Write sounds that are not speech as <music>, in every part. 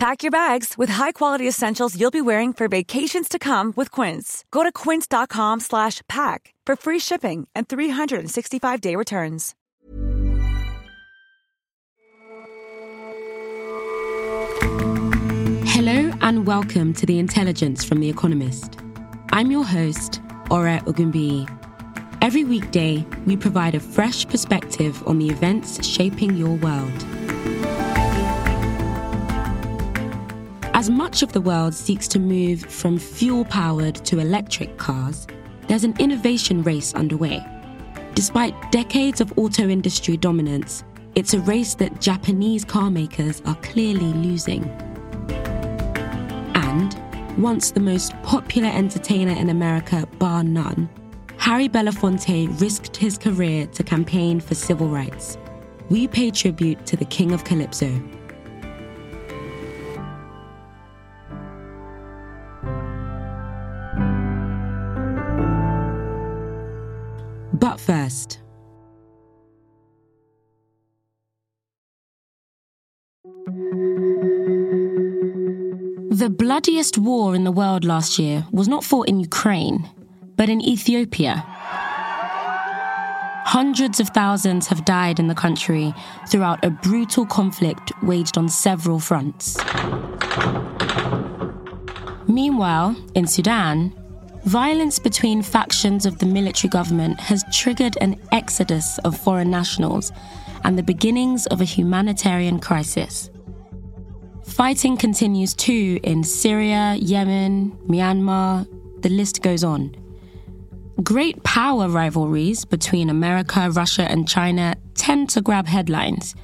Pack your bags with high-quality essentials you'll be wearing for vacations to come with Quince. Go to quince.com slash pack for free shipping and 365-day returns. Hello and welcome to The Intelligence from The Economist. I'm your host, Ore Ogunbiyi. Every weekday, we provide a fresh perspective on the events shaping your world. As much of the world seeks to move from fuel powered to electric cars, there's an innovation race underway. Despite decades of auto industry dominance, it's a race that Japanese car makers are clearly losing. And, once the most popular entertainer in America, bar none, Harry Belafonte risked his career to campaign for civil rights. We pay tribute to the King of Calypso. First, the bloodiest war in the world last year was not fought in Ukraine, but in Ethiopia. Hundreds of thousands have died in the country throughout a brutal conflict waged on several fronts. Meanwhile, in Sudan, violence between factions of the military government has triggered an exodus of foreign nationals and the beginnings of a humanitarian crisis. Fighting continues too in Syria, Yemen, Myanmar, the list goes on. Great power rivalries between America, Russia, and China tend to grab headlines.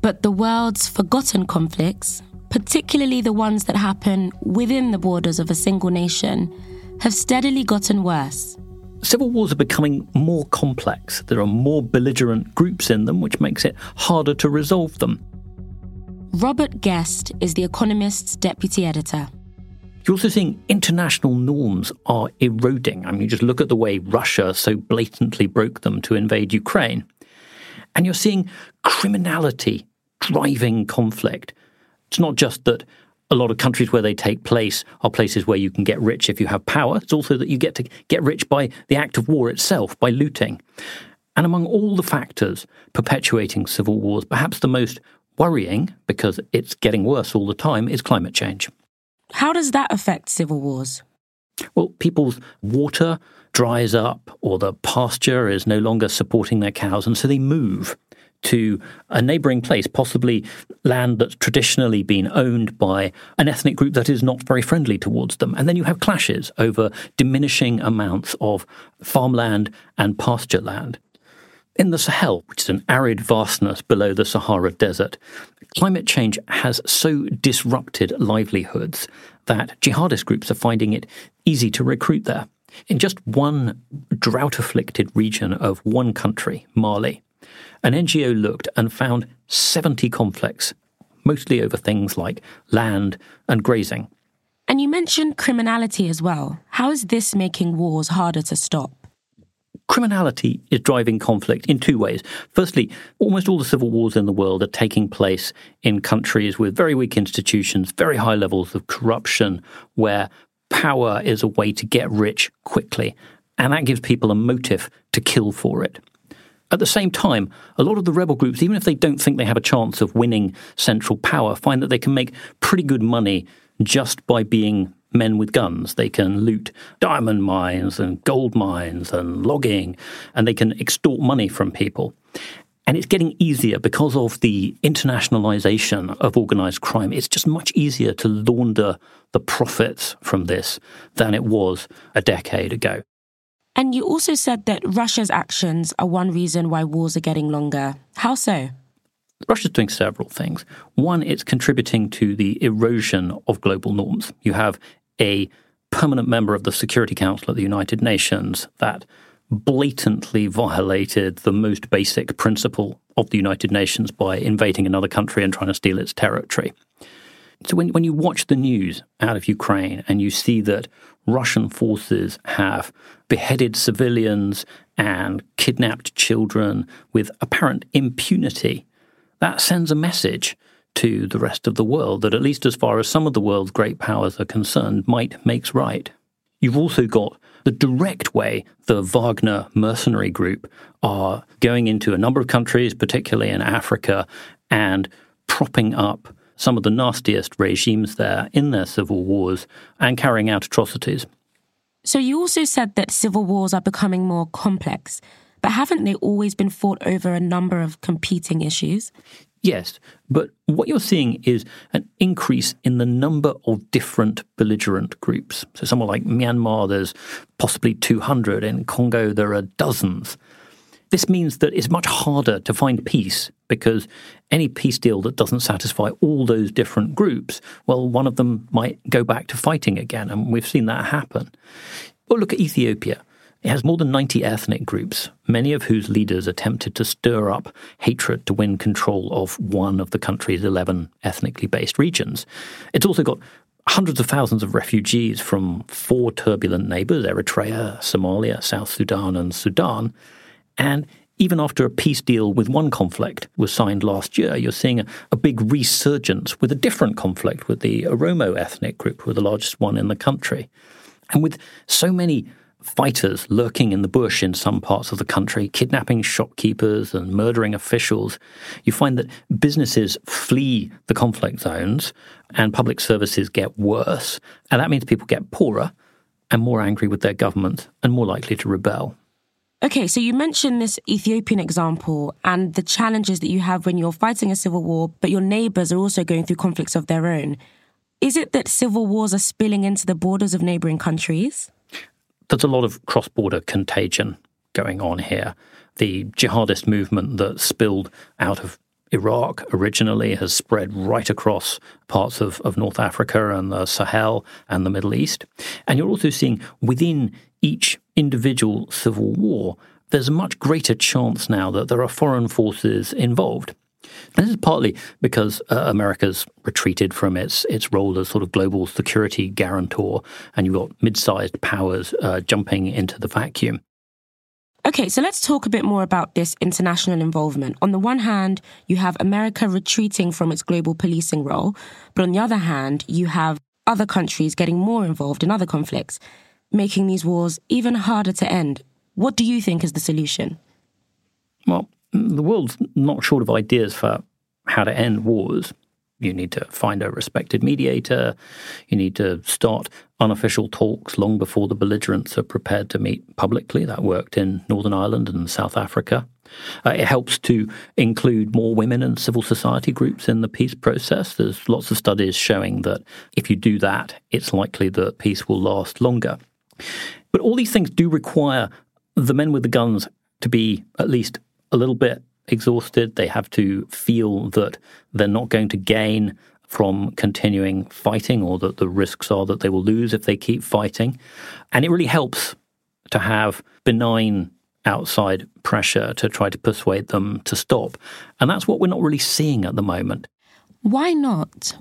But the world's forgotten conflicts, particularly the ones that happen within the borders of a single nation, have steadily gotten worse. Civil wars are becoming more complex. There are more belligerent groups in them, which makes it harder to resolve them. Robert Guest is The Economist's deputy editor. You're also seeing international norms are eroding. I mean, you just look at the way Russia so blatantly broke them to invade Ukraine. And you're seeing criminality driving conflict. It's not just that a lot of countries where they take place are places where you can get rich if you have power. It's also that you get to get rich by the act of war itself, by looting. And among all the factors perpetuating civil wars, perhaps the most worrying, because it's getting worse all the time, is climate change. How does that affect civil wars? Well, people's water dries up or the pasture is no longer supporting their cows, and so they move to a neighbouring place, possibly land that's traditionally been owned by an ethnic group that is not very friendly towards them. And then you have clashes over diminishing amounts of farmland and pasture land. In the Sahel, which is an arid vastness below the Sahara Desert, climate change has so disrupted livelihoods that jihadist groups are finding it easy to recruit there. In just one drought afflicted region of one country, Mali, an NGO looked and found 70 conflicts, mostly over things like land and grazing. And you mentioned criminality as well. How is this making wars harder to stop? Criminality is driving conflict in two ways. Firstly, almost all the civil wars in the world are taking place in countries with very weak institutions, very high levels of corruption, where power is a way to get rich quickly. And that gives people a motive to kill for it. At the same time, a lot of the rebel groups, even if they don't think they have a chance of winning central power, find that they can make pretty good money just by being men with guns. They can loot diamond mines and gold mines and logging, and they can extort money from people. And it's getting easier because of the internationalization of organized crime. It's just much easier to launder the profits from this than it was a decade ago. And you also said that Russia's actions are one reason why wars are getting longer. How so? Russia's doing several things. One, it's contributing to the erosion of global norms. You have a permanent member of the Security Council at the United Nations that blatantly violated the most basic principle of the United Nations by invading another country and trying to steal its territory. So when, when you watch the news out of Ukraine and you see that Russian forces have beheaded civilians and kidnapped children with apparent impunity, that sends a message to the rest of the world that, at least as far as some of the world's great powers are concerned, might makes right. You've also got the direct way the Wagner mercenary group are going into a number of countries, particularly in Africa, and propping up some of the nastiest regimes there in their civil wars and carrying out atrocities. So, you also said that civil wars are becoming more complex, but haven't they always been fought over a number of competing issues? Yes, but what you're seeing is an increase in the number of different belligerent groups. So, somewhere like Myanmar, there's possibly 200. In Congo, there are dozens. This means that it's much harder to find peace because any peace deal that doesn't satisfy all those different groups, well, one of them might go back to fighting again. And we've seen that happen. Well, look at Ethiopia. It has more than 90 ethnic groups, many of whose leaders attempted to stir up hatred to win control of one of the country's 11 ethnically based regions. It's also got hundreds of thousands of refugees from four turbulent neighbors Eritrea, Somalia, South Sudan, and Sudan. And even after a peace deal with one conflict was signed last year, you're seeing a, a, big resurgence with a different conflict with the Oromo ethnic group, who are the largest one in the country. And with so many fighters lurking in the bush in some parts of the country, kidnapping shopkeepers and murdering officials, you find that businesses flee the conflict zones and public services get worse. And that means people get poorer and more angry with their government and more likely to rebel. Okay, so you mentioned this Ethiopian example and the challenges that you have when you're fighting a civil war, but your neighbors are also going through conflicts of their own. Is it that civil wars are spilling into the borders of neighboring countries? There's a lot of cross border contagion going on here. The jihadist movement that spilled out of Iraq originally has spread right across parts of, of North Africa and the Sahel and the Middle East. And you're also seeing within each individual civil war, there's a much greater chance now that there are foreign forces involved. This is partly because uh, America's retreated from its its role as sort of global security guarantor, and you've got mid-sized powers uh, jumping into the vacuum. Okay, so let's talk a bit more about this international involvement. On the one hand, you have America retreating from its global policing role, but on the other hand, you have other countries getting more involved in other conflicts, making these wars even harder to end. What do you think is the solution? Well, the world's not short of ideas for how to end wars. You need to find a respected mediator. You need to start unofficial talks long before the belligerents are prepared to meet publicly. That worked in Northern Ireland and South Africa. Uh, it helps to include more women and civil society groups in the peace process. There's lots of studies showing that if you do that, it's likely that peace will last longer. But all these things do require the men with the guns to be at least a little bit exhausted. They have to feel that they're not going to gain from continuing fighting or that the risks are that they will lose if they keep fighting. And it really helps to have benign outside pressure to try to persuade them to stop. And that's what we're not really seeing at the moment. Why not?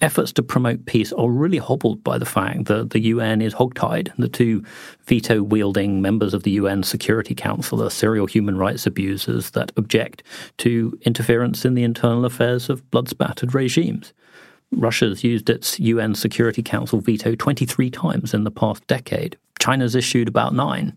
efforts to promote peace are really hobbled by the fact that the UN is hogtied. The two veto wielding members of the UN Security Council are serial human rights abusers that object to interference in the internal affairs of blood spattered regimes. Russia's used its UN Security Council veto 23 times in the past decade. China's issued about nine.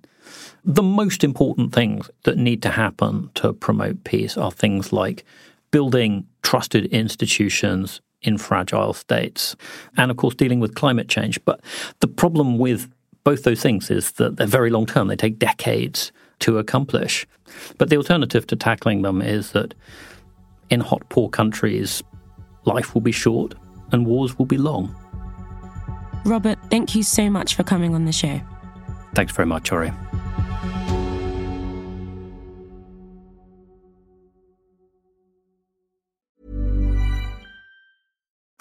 The most important things that need to happen to promote peace are things like building trusted institutions in fragile states, and of course, dealing with climate change. But the problem with both those things is that they're very long term, they take decades to accomplish. But the alternative to tackling them is that in hot, poor countries, life will be short and wars will be long. Robert, thank you so much for coming on the show. Thanks very much, Ore.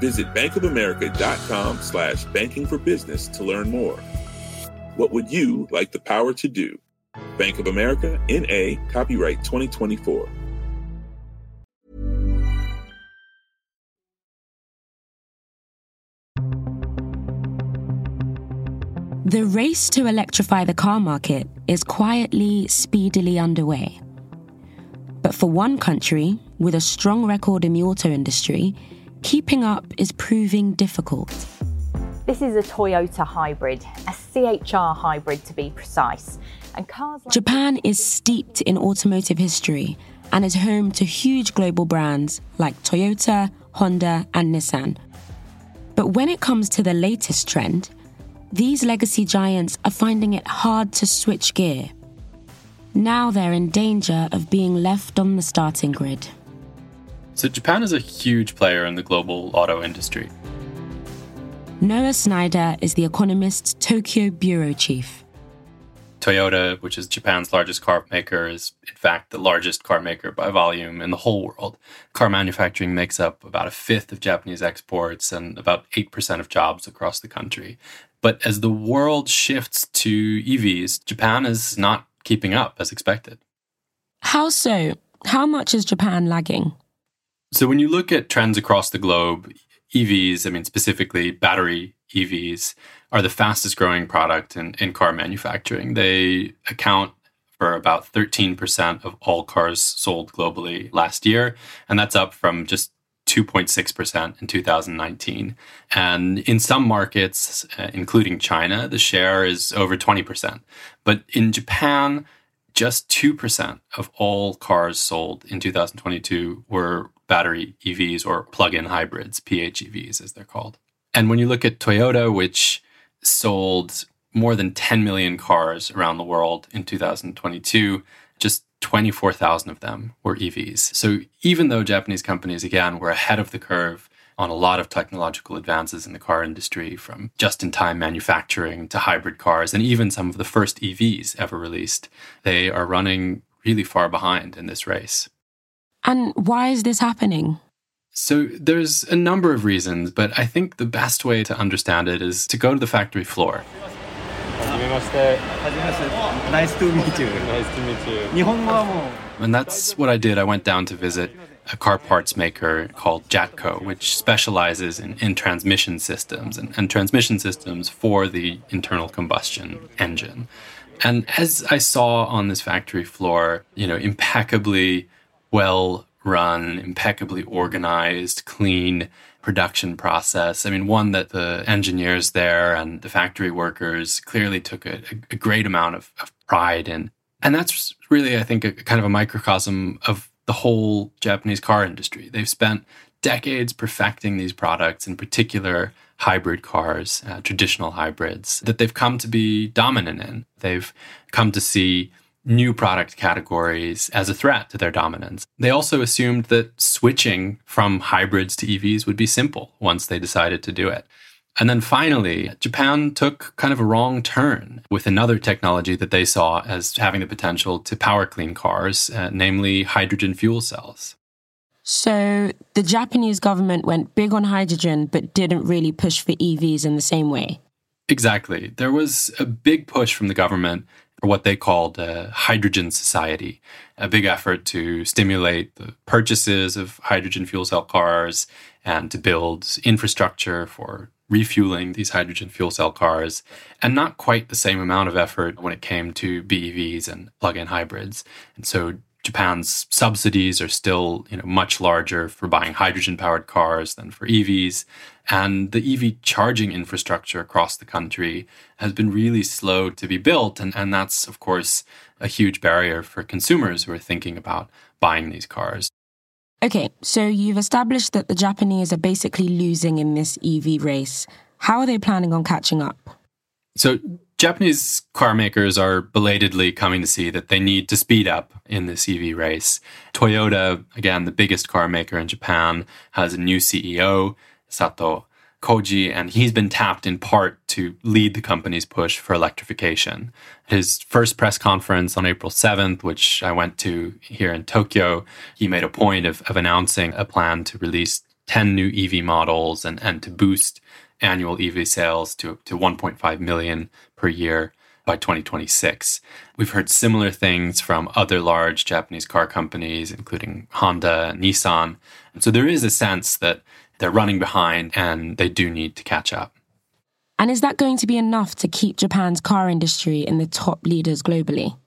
Visit bankofamerica.com slash banking for business to learn more. What would you like the power to do? Bank of America, N.A., copyright 2024. The race to electrify the car market is quietly, speedily underway. But for one country with a strong record in the auto industry, keeping up is proving difficult. This is a Toyota hybrid, a CHR hybrid to be precise. And cars like Japan is steeped in automotive history and is home to huge global brands like Toyota, Honda, and Nissan. But when it comes to the latest trend, these legacy giants are finding it hard to switch gear. Now they're in danger of being left on the starting grid. So, Japan is a huge player in the global auto industry. Noah Sneider is The Economist's Tokyo bureau chief. Toyota, which is Japan's largest car maker, is in fact the largest car maker by volume in the whole world. Car manufacturing makes up about a fifth of Japanese exports and about 8% of jobs across the country. But as the world shifts to EVs, Japan is not keeping up as expected. How so? How much is Japan lagging? So when you look at trends across the globe, EVs, I mean specifically battery EVs, are the fastest growing product in, in car manufacturing. They account for about 13% of all cars sold globally last year, and that's up from just 2.6% in 2019. And in some markets, uh, including China, the share is over 20%. But in Japan, just 2% of all cars sold in 2022 were battery EVs or plug in hybrids, PHEVs as they're called. And when you look at Toyota, which sold more than 10 million cars around the world in 2022, just 24,000 of them were EVs. So even though Japanese companies, again, were ahead of the curve on a lot of technological advances in the car industry, from just in time manufacturing to hybrid cars, and even some of the first EVs ever released, they are running really far behind in this race. And why is this happening? So there's a number of reasons, but I think the best way to understand it is to go to the factory floor. Nice to meet you. <laughs> Nice to meet you. And that's what I did. I went down to visit a car parts maker called Jatco, which specializes in, in transmission systems and, and transmission systems for the internal combustion engine. And as I saw on this factory floor, you know, impeccably well run, impeccably organized, clean production process. I mean, one that the engineers there and the factory workers clearly took a, a great amount of, of pride in. And that's really, I think, a, kind of a microcosm of the whole Japanese car industry. They've spent decades perfecting these products, in particular hybrid cars, uh, traditional hybrids, that they've come to be dominant in. They've come to see new product categories as a threat to their dominance. They also assumed that switching from hybrids to EVs would be simple once they decided to do it. And then finally, Japan took kind of a wrong turn with another technology that they saw as having the potential to power clean cars, uh, namely hydrogen fuel cells. So the Japanese government went big on hydrogen but didn't really push for EVs in the same way. Exactly. There was a big push from the government what they called a hydrogen society, a big effort to stimulate the purchases of hydrogen fuel cell cars and to build infrastructure for refueling these hydrogen fuel cell cars, and not quite the same amount of effort when it came to BEVs and plug-in hybrids. And so Japan's subsidies are still, you know, much larger for buying hydrogen-powered cars than for EVs, and the EV charging infrastructure across the country has been really slow to be built, and, and that's of course a huge barrier for consumers who are thinking about buying these cars. Okay, so you've established that the Japanese are basically losing in this EV race. How are they planning on catching up? So Japanese car makers are belatedly coming to see that they need to speed up in this EV race. Toyota, again, the biggest car maker in Japan, has a new CEO, Sato Koji, and he's been tapped in part to lead the company's push for electrification. His first press conference on April 7th, which I went to here in Tokyo, he made a point of, of announcing a plan to release 10 new EV models and, and to boost annual EV sales to, to 1.5 million per year by 2026. We've heard similar things from other large Japanese car companies, including Honda Nissan. And so there is a sense that they're running behind and they do need to catch up. And is that going to be enough to keep Japan's car industry in the top leaders globally?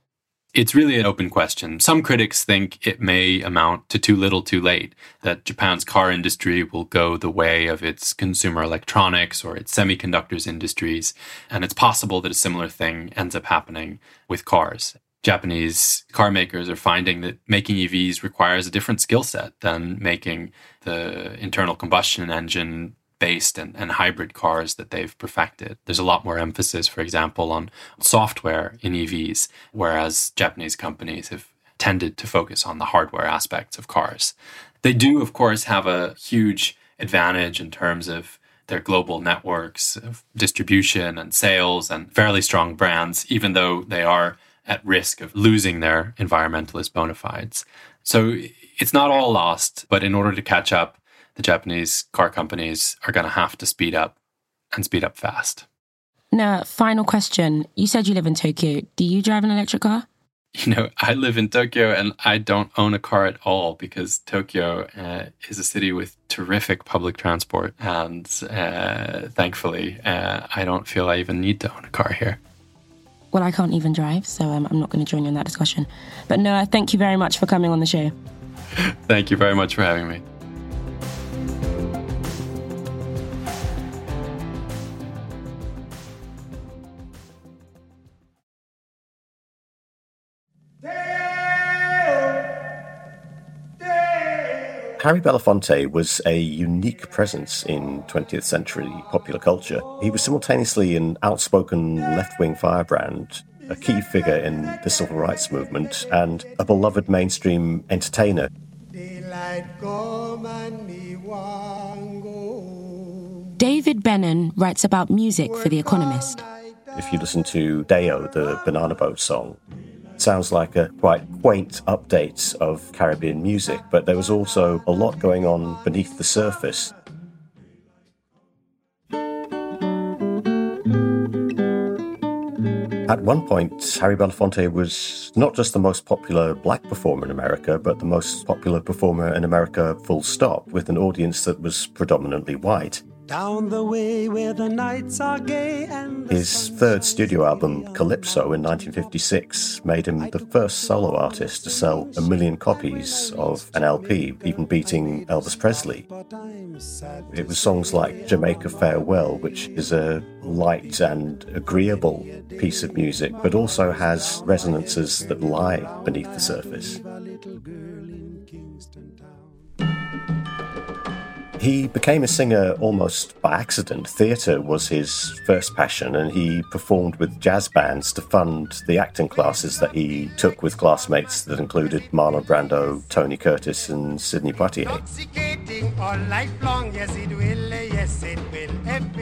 It's really an open question. Some critics think it may amount to too little too late, that Japan's car industry will go the way of its consumer electronics or its semiconductors industries, and it's possible that a similar thing ends up happening with cars. Japanese car makers are finding that making EVs requires a different skill set than making the internal combustion engine based and, and hybrid cars that they've perfected. There's a lot more emphasis, for example, on software in EVs, whereas Japanese companies have tended to focus on the hardware aspects of cars. They do, of course, have a huge advantage in terms of their global networks of distribution and sales and fairly strong brands, even though they are at risk of losing their environmentalist bona fides. So it's not all lost, but in order to catch up, the Japanese car companies are going to have to speed up and speed up fast. Now, final question. You said you live in Tokyo. Do you drive an electric car? You know, <laughs> I live in Tokyo and I don't own a car at all because Tokyo uh, is a city with terrific public transport. And uh, thankfully, uh, I don't feel I even need to own a car here. Well, I can't even drive, so um, I'm not going to join you in that discussion. But no, thank you very much for coming on the show. <laughs> thank you very much for having me. Harry Belafonte was a unique presence in 20th century popular culture. He was simultaneously an outspoken left wing firebrand, a key figure in the civil rights movement, and a beloved mainstream entertainer. David Bennun writes about music for The Economist. If you listen to Day-O, the Banana Boat song, sounds like a quite quaint update of Caribbean music, but there was also a lot going on beneath the surface. At one point, Harry Belafonte was not just the most popular black performer in America, but the most popular performer in America, full stop, with an audience that was predominantly white. Down the way where the nights are gay and His third studio album, Calypso, in 1956, made him the first solo artist to sell a million copies of an LP, even beating Elvis Presley. It was songs like Jamaica Farewell, which is a light and agreeable piece of music, but also has resonances that lie beneath the surface. He became a singer almost by accident. Theatre was his first passion, and he performed with jazz bands to fund the acting classes that he took with classmates that included Marlon Brando, Tony Curtis, and Sidney Poitier.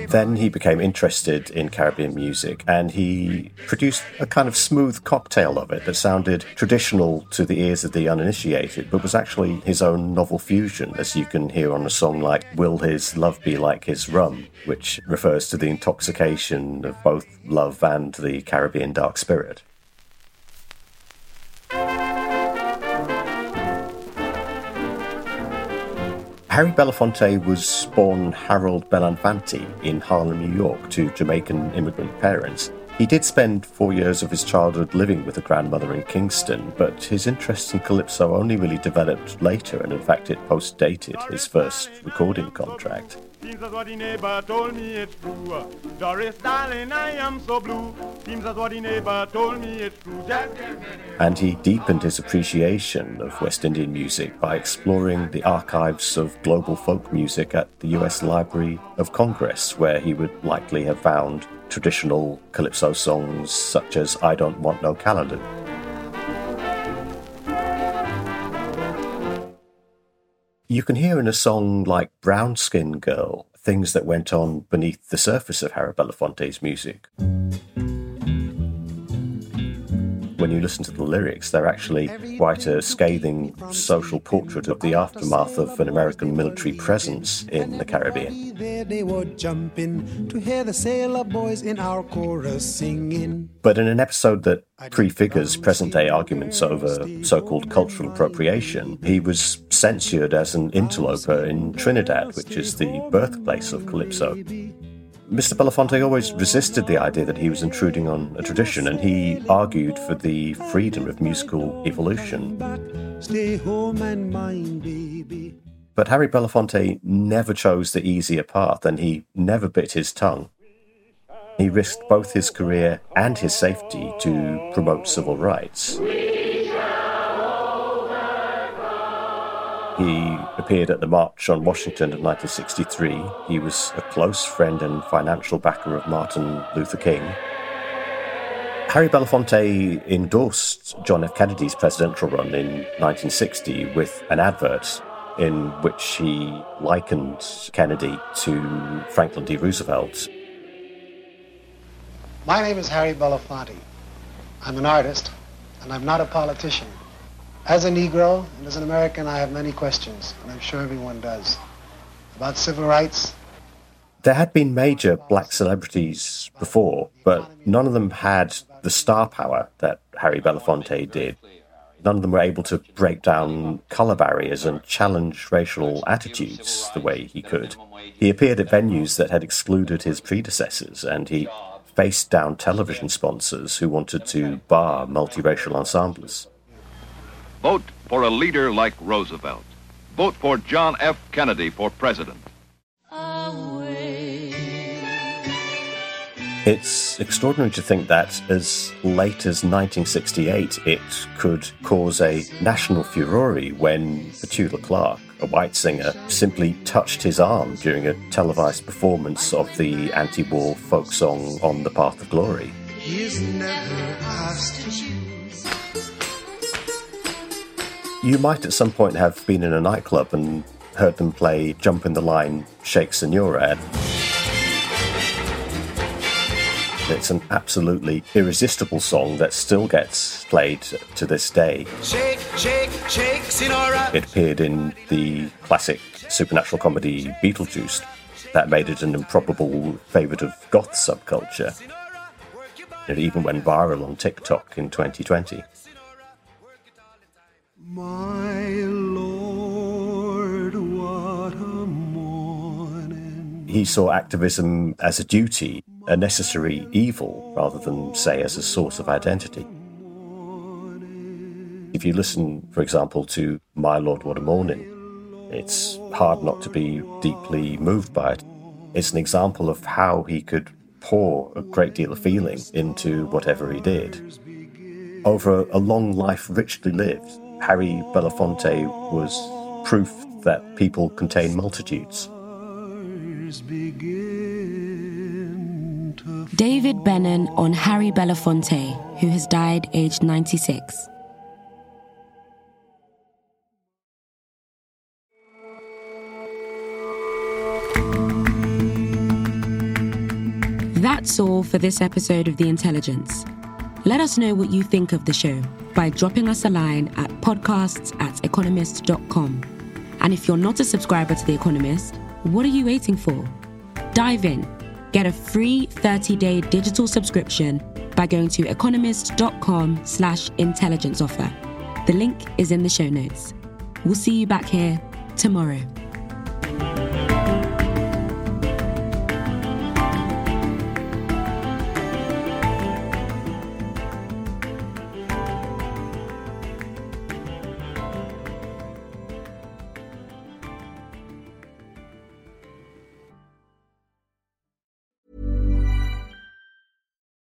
Then he became interested in Caribbean music and he produced a kind of smooth cocktail of it that sounded traditional to the ears of the uninitiated, but was actually his own novel fusion, as you can hear on a song like Will His Love Be Like His Rum, which refers to the intoxication of both love and the Caribbean dark spirit. Harry Belafonte was born Harold Bellanfanti in Harlem, New York, to Jamaican immigrant parents. He did spend four years of his childhood living with a grandmother in Kingston, but his interest in calypso only really developed later, and in fact, it post dated his first recording contract. Seems as what the neighbor told me it's true. Doris, darling, I am so blue. Seems as what the neighbor told me it's true. And he deepened his appreciation of West Indian music by exploring the archives of global folk music at the US Library of Congress, where he would likely have found traditional calypso songs such as I Don't Want No Callaloo. You can hear in a song like Brown Skin Girl things that went on beneath the surface of Harry Belafonte's music. When you listen to the lyrics, they're actually quite a scathing social portrait of the aftermath of an American military presence in the Caribbean. But in an episode that prefigures present day arguments over so called cultural appropriation, he was censured as an interloper in Trinidad, which is the birthplace of Calypso. Mr. Belafonte always resisted the idea that he was intruding on a tradition, and he argued for the freedom of musical evolution. But Harry Belafonte never chose the easier path, and he never bit his tongue. He risked both his career and his safety to promote civil rights. He appeared at the March on Washington in 1963. He was a close friend and financial backer of Martin Luther King. Harry Belafonte endorsed John F. Kennedy's presidential run in 1960 with an advert in which he likened Kennedy to Franklin D. Roosevelt my name is Harry Belafonte. I'm an artist, and I'm not a politician. As a Negro and as an American, I have many questions, and I'm sure everyone does, about civil rights. There had been major black celebrities before, but none of them had the star power that Harry Belafonte did. None of them were able to break down colour barriers and challenge racial attitudes the way he could. He appeared at venues that had excluded his predecessors, and he faced down television sponsors who wanted to bar multiracial ensembles. Vote for a leader like Roosevelt. Vote for John F. Kennedy for president. It's extraordinary to think that as late as 1968, it could cause a national furore when Petula Clark a white singer, simply touched his arm during a televised performance of the anti war folk song On the Path of Glory. You might at some point have been in a nightclub and heard them play Jump in the Line, Shake Senora. It's an absolutely irresistible song that still gets played to this day. Shake, shake, shake, Senora. It appeared in the classic supernatural comedy Beetlejuice. That made it an improbable favourite of goth subculture. It even went viral on TikTok in 2020. My Lord, what a morning. He saw activism as a duty a necessary evil rather than, say, as a source of identity. If you listen, for example, to My Lord What a Morning, it's hard not to be deeply moved by it. It's an example of how he could pour a great deal of feeling into whatever he did. Over a long life richly lived, Harry Belafonte was proof that people contain multitudes. David Bennun on Harry Belafonte, who has died aged 96. That's all for this episode of The Intelligence. Let us know what you think of the show by dropping us a line at podcasts at economist.com. And if you're not a subscriber to The Economist, what are you waiting for? Dive in Get a free 30-day digital subscription by going to economist.com slash intelligence offer. The link is in the show notes. We'll see you back here tomorrow.